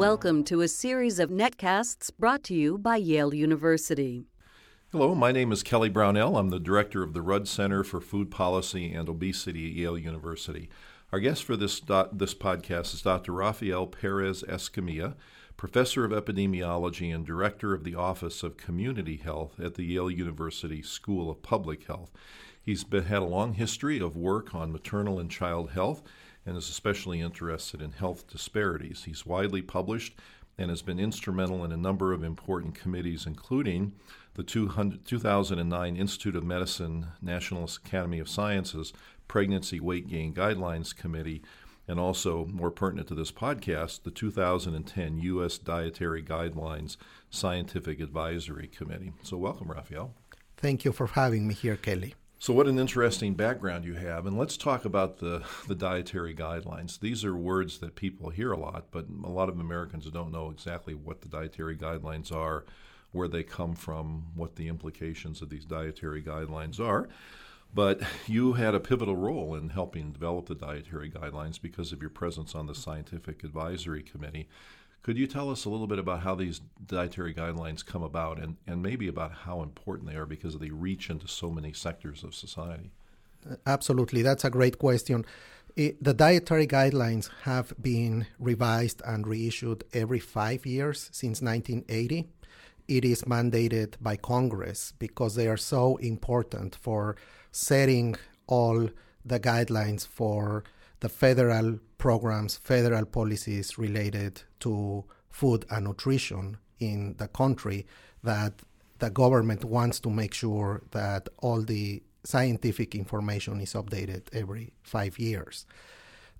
Welcome to a series of netcasts brought to you by Yale University. Hello, my name is Kelly Brownell. I'm the director of the Rudd Center for Food Policy and Obesity at Yale University. Our guest for this, this podcast is Dr. Rafael Perez Escamilla, professor of epidemiology and director of the Office of Community Health at the Yale University School of Public Health. He's been, had a long history of work on maternal and child health and is especially interested in health disparities. He's widely published and has been instrumental in a number of important committees, including the 2009 Institute of Medicine National Academy of Sciences Pregnancy Weight Gain Guidelines Committee, and also, more pertinent to this podcast, the 2010 U.S. Dietary Guidelines Scientific Advisory Committee. So, welcome, Rafael. Thank you for having me here, Kelly. So, what an interesting background you have. And let's talk about the, the dietary guidelines. These are words that people hear a lot, but a lot of Americans don't know exactly what the dietary guidelines are, where they come from, what the implications of these dietary guidelines are. But you had a pivotal role in helping develop the dietary guidelines because of your presence on the Scientific Advisory Committee. Could you tell us a little bit about how these dietary guidelines come about and, and maybe about how important they are because they reach into so many sectors of society? Absolutely. That's a great question. It, the dietary guidelines have been revised and reissued every five years since 1980. It is mandated by Congress because they are so important for setting all the guidelines for the federal programs, federal policies related to food and nutrition in the country that the government wants to make sure that all the scientific information is updated every five years.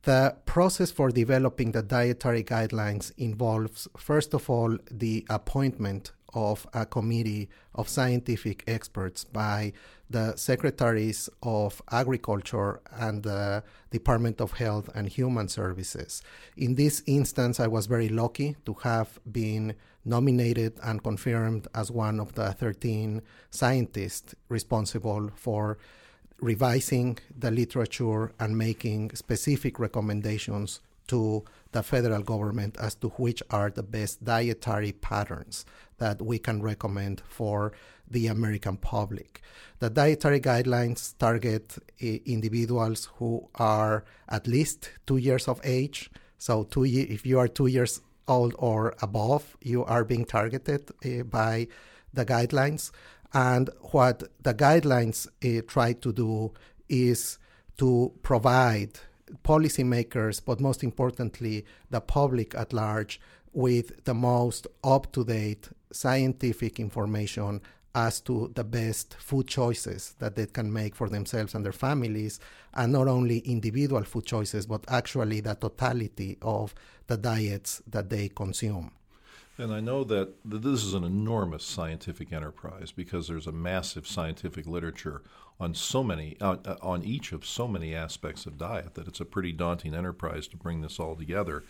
The process for developing the dietary guidelines involves, first of all, the appointment of a committee of scientific experts by the secretaries of agriculture and the department of health and human services. In this instance i was very lucky to have been nominated and confirmed as one of the 13 scientists responsible for revising the literature and making specific recommendations to the federal government as to which are the best dietary patterns that we can recommend for the American public. The dietary guidelines target uh, individuals who are at least two years of age. So, two if you are two years old or above, you are being targeted uh, by the guidelines. And what the guidelines uh, try to do is to provide policymakers, but most importantly, the public at large, with the most up to date scientific information as to the best food choices that they can make for themselves and their families, and not only individual food choices, but actually the totality of the diets that they consume. And I know that this is an enormous scientific enterprise because there's a massive scientific literature on so many, uh, on each of so many aspects of diet that it's a pretty daunting enterprise to bring this all together.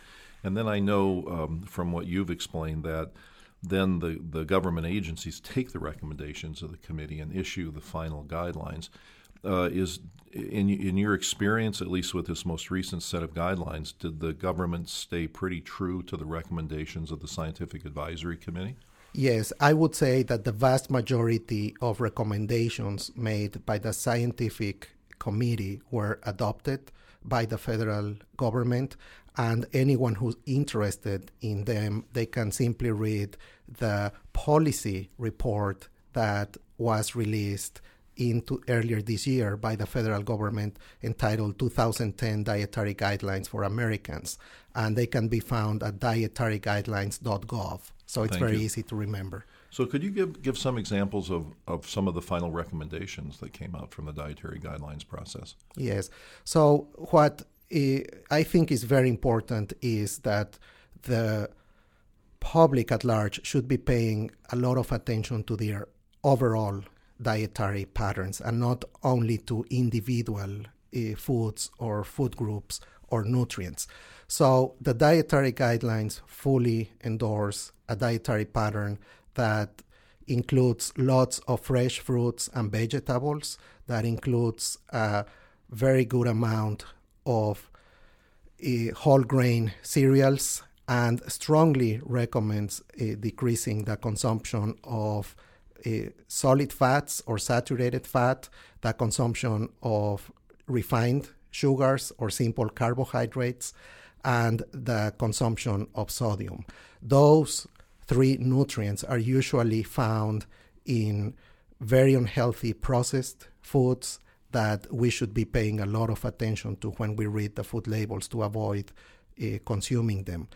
And then I know um, from what you've explained that then the, the government agencies take the recommendations of the committee and issue the final guidelines. Uh, is in in your experience, at least with this most recent set of guidelines, did the government stay pretty true to the recommendations of the scientific advisory committee? Yes, I would say that the vast majority of recommendations made by the scientific committee were adopted by the federal government and anyone who's interested in them they can simply read the policy report that was released into earlier this year by the federal government entitled 2010 Dietary Guidelines for Americans and they can be found at dietaryguidelines.gov so it's Thank very you. easy to remember So, could you give, give some examples of, of some of the final recommendations that came out from the dietary guidelines process? Yes. So, what I think is very important is that the public at large should be paying a lot of attention to their overall dietary patterns and not only to individual uh, foods or food groups or nutrients. So, the dietary guidelines fully endorse a dietary pattern that includes lots of fresh fruits and vegetables, that includes a very good amount of uh, whole grain cereals and strongly recommends uh, decreasing the consumption of uh, solid fats or saturated fat, the consumption of refined sugars or simple carbohydrates, and the consumption of sodium. Those three nutrients are usually found in very unhealthy processed foods that we should be paying a lot of attention to when we read the food labels to avoid uh, consuming them.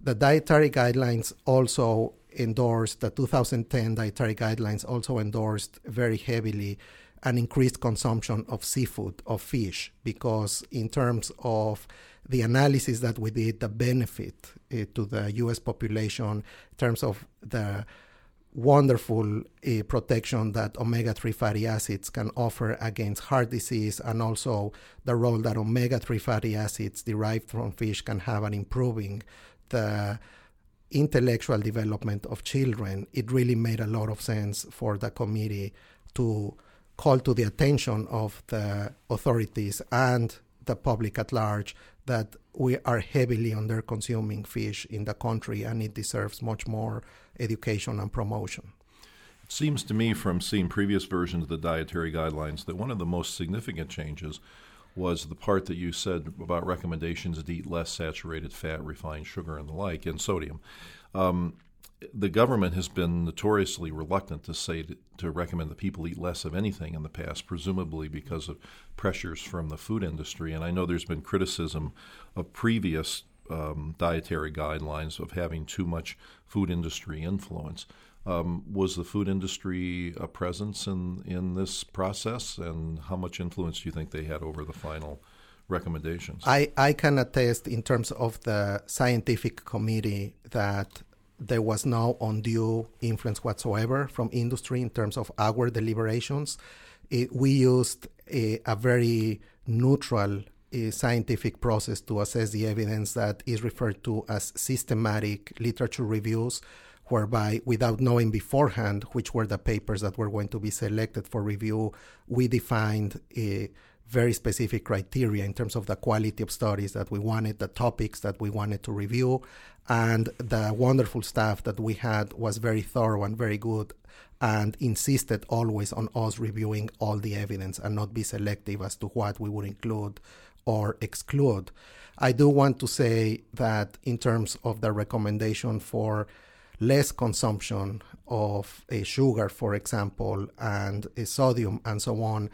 The dietary guidelines also endorsed, the 2010 dietary guidelines also endorsed very heavily an increased consumption of seafood, of fish, because in terms of the analysis that we did, the benefit uh, to the US population, in terms of the wonderful uh, protection that omega 3 fatty acids can offer against heart disease, and also the role that omega 3 fatty acids derived from fish can have in improving the intellectual development of children, it really made a lot of sense for the committee to call to the attention of the authorities and the public at large that we are heavily under consuming fish in the country and it deserves much more education and promotion. It seems to me from seeing previous versions of the dietary guidelines that one of the most significant changes was the part that you said about recommendations to eat less saturated fat, refined sugar, and the like, and sodium. Um, the government has been notoriously reluctant to say to, recommend that people eat less of anything in the past, presumably because of pressures from the food industry. And I know there's been criticism of previous um, dietary guidelines of having too much food industry influence. Um, was the food industry a presence in, in this process, and how much influence do you think they had over the final recommendations? I, I can attest, in terms of the scientific committee, that there was no undue influence whatsoever from industry in terms of our deliberations. It, we used a, a very neutral a scientific process to assess the evidence that is referred to as systematic literature reviews whereby, without knowing beforehand which were the papers that were going to be selected for review, we defined a very specific criteria in terms of the quality of studies that we wanted, the topics that we wanted to review, and the wonderful staff that we had was very thorough and very good and insisted always on us reviewing all the evidence and not be selective as to what we would include or exclude. I do want to say that in terms of the recommendation for less consumption of a sugar, for example, and eh, sodium and so on,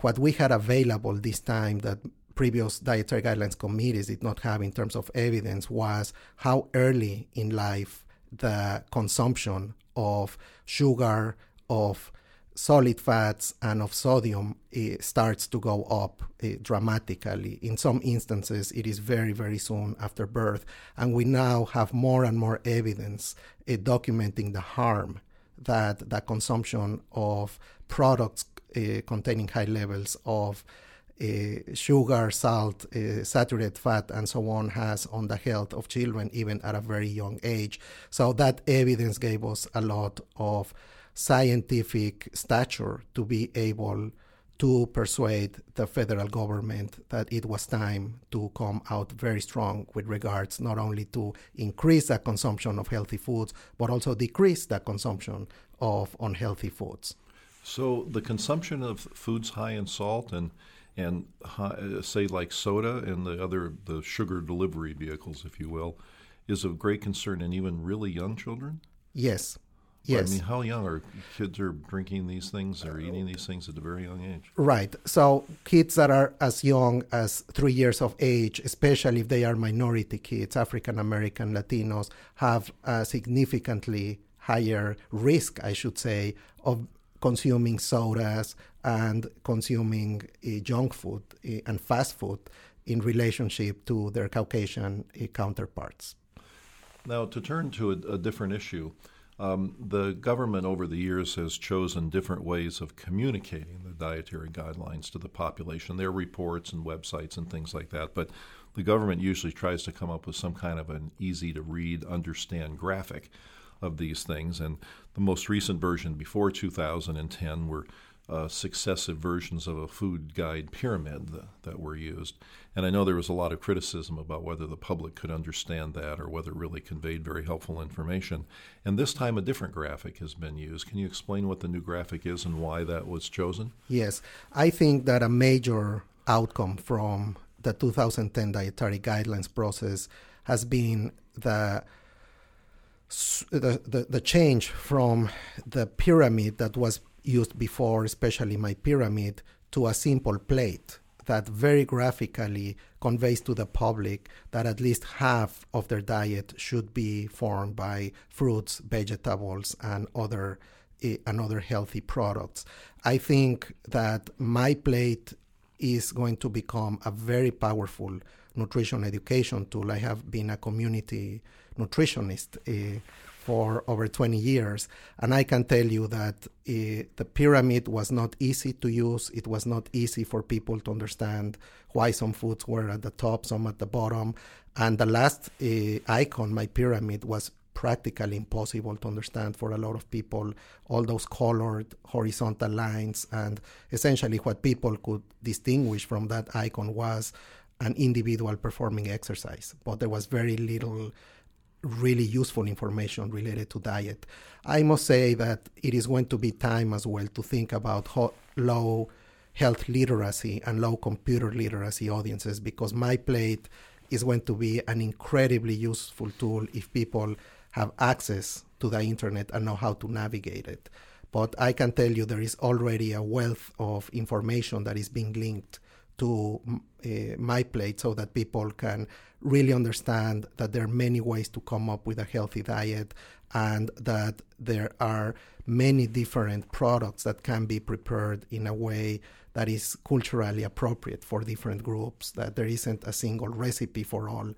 what we had available this time that previous dietary guidelines committees did not have in terms of evidence was how early in life the consumption of sugar, of solid fats, and of sodium eh, starts to go up eh, dramatically. In some instances, it is very, very soon after birth. And we now have more and more evidence eh, documenting the harm that the consumption of products containing high levels of uh, sugar, salt, uh, saturated fat, and so on has on the health of children, even at a very young age. So that evidence gave us a lot of scientific stature to be able to persuade the federal government that it was time to come out very strong with regards not only to increase the consumption of healthy foods, but also decrease the consumption of unhealthy foods. So the consumption of foods high in salt and and high, say like soda and the other the sugar delivery vehicles, if you will, is of great concern in even really young children. Yes, Yes. I mean, how young are kids are drinking these things or eating these things at a very young age? Right. So kids that are as young as three years of age, especially if they are minority kids, African American, Latinos, have a significantly higher risk, I should say, of consuming sodas and consuming uh, junk food uh, and fast food in relationship to their Caucasian uh, counterparts. Now, to turn to a, a different issue, um, the government over the years has chosen different ways of communicating the dietary guidelines to the population, their reports and websites and things like that. But the government usually tries to come up with some kind of an easy to read, understand graphic of these things. And the most recent version before 2010 were uh, successive versions of a food guide pyramid that, that, were used. And I know there was a lot of criticism about whether the public could understand that or whether it really conveyed very helpful information. And this time a different graphic has been used. Can you explain what the new graphic is and why that was chosen? Yes. I think that a major outcome from the 2010 dietary guidelines process has been the the, the, change from the pyramid that was used before, especially my pyramid, to a simple plate that very graphically conveys to the public that at least half of their diet should be formed by fruits, vegetables, and other uh, and other healthy products. I think that my plate is going to become a very powerful nutrition education tool. I have been a community nutritionist uh, for over 20 years. And I can tell you that uh, the pyramid was not easy to use. It was not easy for people to understand why some foods were at the top, some at the bottom. And the last uh, icon, my pyramid, was practically impossible to understand for a lot of people. All those colored horizontal lines, and essentially what people could distinguish from that icon was an individual performing exercise. But there was very little really useful information related to diet. I must say that it is going to be time as well to think about ho- low health literacy and low computer literacy audiences because my plate is going to be an incredibly useful tool if people have access to the internet and know how to navigate it. But I can tell you there is already a wealth of information that is being linked to uh, my plate so that people can really understand that there are many ways to come up with a healthy diet and that there are many different products that can be prepared in a way that is culturally appropriate for different groups, that there isn't a single recipe for all.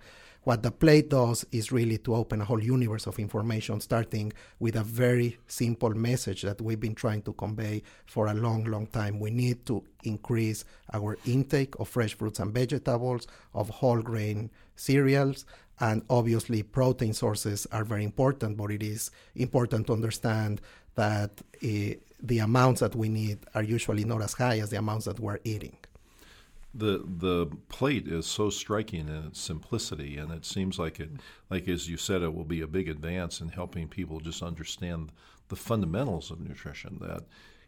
What the plate does is really to open a whole universe of information, starting with a very simple message that we've been trying to convey for a long, long time. We need to increase our intake of fresh fruits and vegetables, of whole grain cereals, and obviously protein sources are very important, but it is important to understand that uh, the amounts that we need are usually not as high as the amounts that we're eating the the plate is so striking in its simplicity, and it seems like it, like as you said, it will be a big advance in helping people just understand the fundamentals of nutrition. That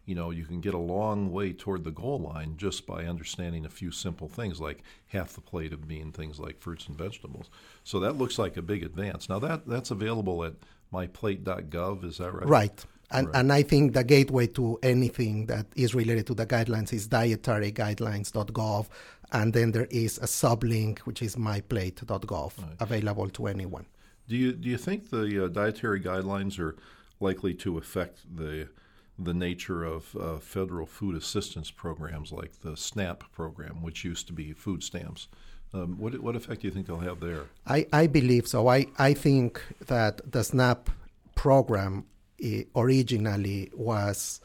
you know you can get a long way toward the goal line just by understanding a few simple things, like half the plate of being things like fruits and vegetables. So that looks like a big advance. Now that that's available at myplate.gov. Is that right? Right. And, right. and I think the gateway to anything that is related to the guidelines is dietaryguidelines.gov. And then there is a sublink, which is myplate.gov, right. available to anyone. Do you, do you think the uh, dietary guidelines are likely to affect the, the nature of uh, federal food assistance programs like the SNAP program, which used to be food stamps? Um, what, what effect do you think they'll have there? I, I believe so. I, I think that the SNAP program originally was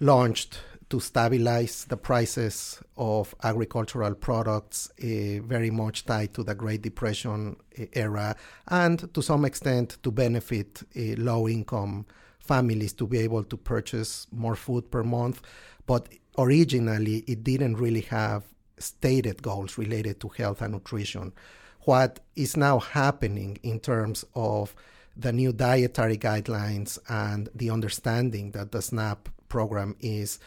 launched to stabilize the prices of agricultural products, uh, very much tied to the Great Depression eh, era, and to some extent to benefit uh, low income families to be able to purchase more food per month. But originally, it didn't really have stated goals related to health and nutrition. What is now happening in terms of the new dietary guidelines and the understanding that the SNAP program is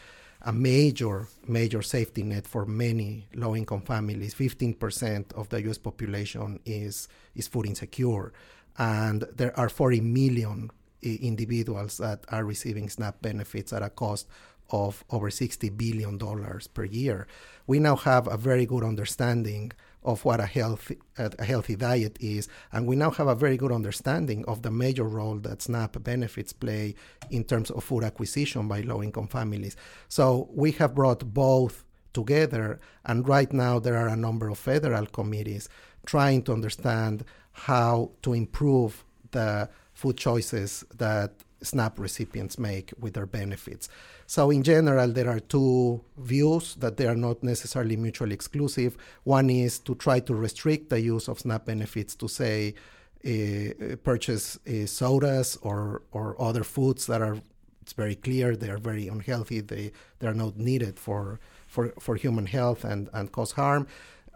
a major, major safety net for many low income families. 15% of the US population is, is food insecure. And there are 40 million eh, individuals that are receiving SNAP benefits at a cost of over $60 billion per year. We now have a very good understanding of what a healthy, a healthy diet is. And we now have a very good understanding of the major role that SNAP benefits play in terms of food acquisition by low income families. So we have brought both together. And right now, there are a number of federal committees trying to understand how to improve the food choices that SNAP recipients make with their benefits. So, in general, there are two views that they are not necessarily mutually exclusive. One is to try to restrict the use of SNAP benefits to, say, uh, purchase uh, sodas or, or other foods that are it's very clear they are very unhealthy. They they are not needed for for, for human health and, and cause harm.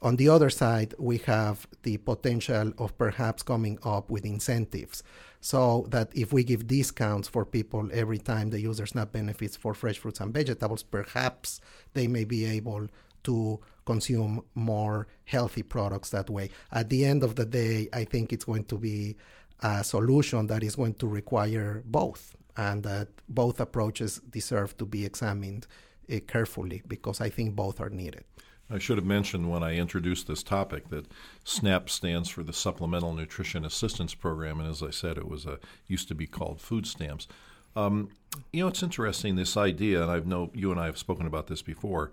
On the other side, we have the potential of perhaps coming up with incentives so that if we give discounts for people every time they use their SNAP benefits for fresh fruits and vegetables, perhaps they may be able to consume more healthy products that way. At the end of the day, I think it's going to be a solution that is going to require both, and that both approaches deserve to be examined uh, carefully because I think both are needed. I should have mentioned when I introduced this topic that SNAP stands for the Supplemental Nutrition Assistance Program, and as I said, it was a used to be called food stamps. Um, you know, it's interesting this idea, and I know you and I have spoken about this before.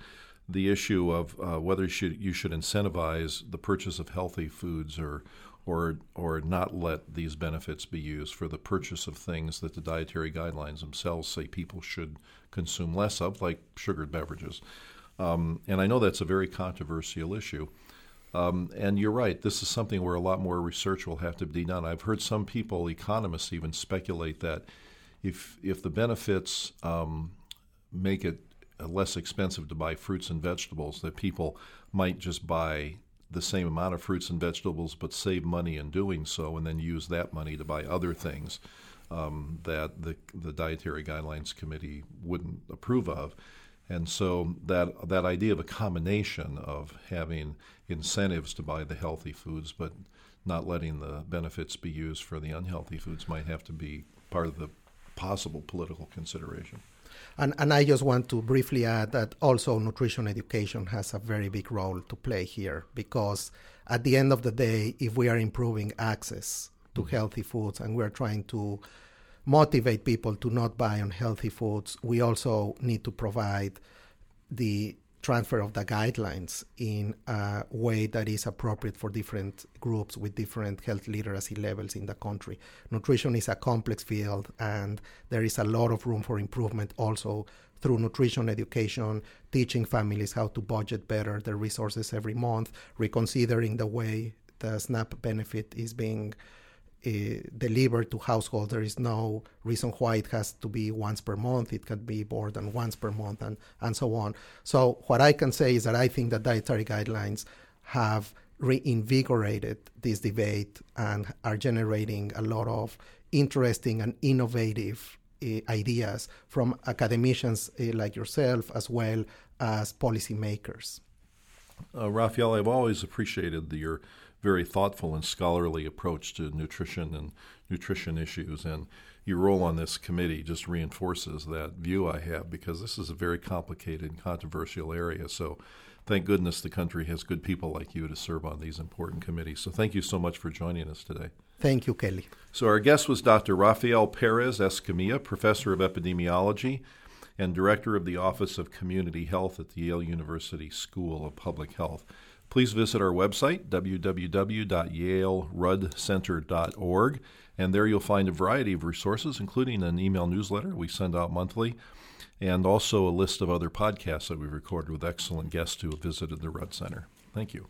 The issue of uh, whether you should, you should incentivize the purchase of healthy foods or or or not let these benefits be used for the purchase of things that the dietary guidelines themselves say people should consume less of, like sugared beverages. Um, and I know that's a very controversial issue. Um, and you're right, this is something where a lot more research will have to be done. I've heard some people, economists, even speculate that if if the benefits um, make it less expensive to buy fruits and vegetables, that people might just buy the same amount of fruits and vegetables, but save money in doing so, and then use that money to buy other things um, that the the dietary guidelines committee wouldn't approve of. And so that that idea of a combination of having incentives to buy the healthy foods, but not letting the benefits be used for the unhealthy foods, might have to be part of the possible political consideration. And, and I just want to briefly add that also nutrition education has a very big role to play here because at the end of the day, if we are improving access to mm-hmm. healthy foods and we're trying to motivate people to not buy unhealthy foods, we also need to provide the transfer of the guidelines in a way that is appropriate for different groups with different health literacy levels in the country. Nutrition is a complex field, and there is a lot of room for improvement also through nutrition education, teaching families how to budget better their resources every month, reconsidering the way the SNAP benefit is being uh, delivered to households. There is no reason why it has to be once per month. It can be more than once per month, and, and so on. So, what I can say is that I think that dietary guidelines have reinvigorated this debate and are generating a lot of interesting and innovative uh, ideas from academicians uh, like yourself as well as policymakers. Uh, Rafael, I've always appreciated the, your very thoughtful and scholarly approach to nutrition and nutrition issues. And your role on this committee just reinforces that view I have because this is a very complicated and controversial area. So thank goodness the country has good people like you to serve on these important committees. So thank you so much for joining us today. Thank you, Kelly. So our guest was Dr. Rafael Perez Escamilla, professor of epidemiology and director of the Office of Community Health at the Yale University School of Public Health. Please visit our website, www.yaleruddcenter.org, and there you'll find a variety of resources, including an email newsletter we send out monthly, and also a list of other podcasts that we've recorded with excellent guests who have visited the Rudd Center. Thank you.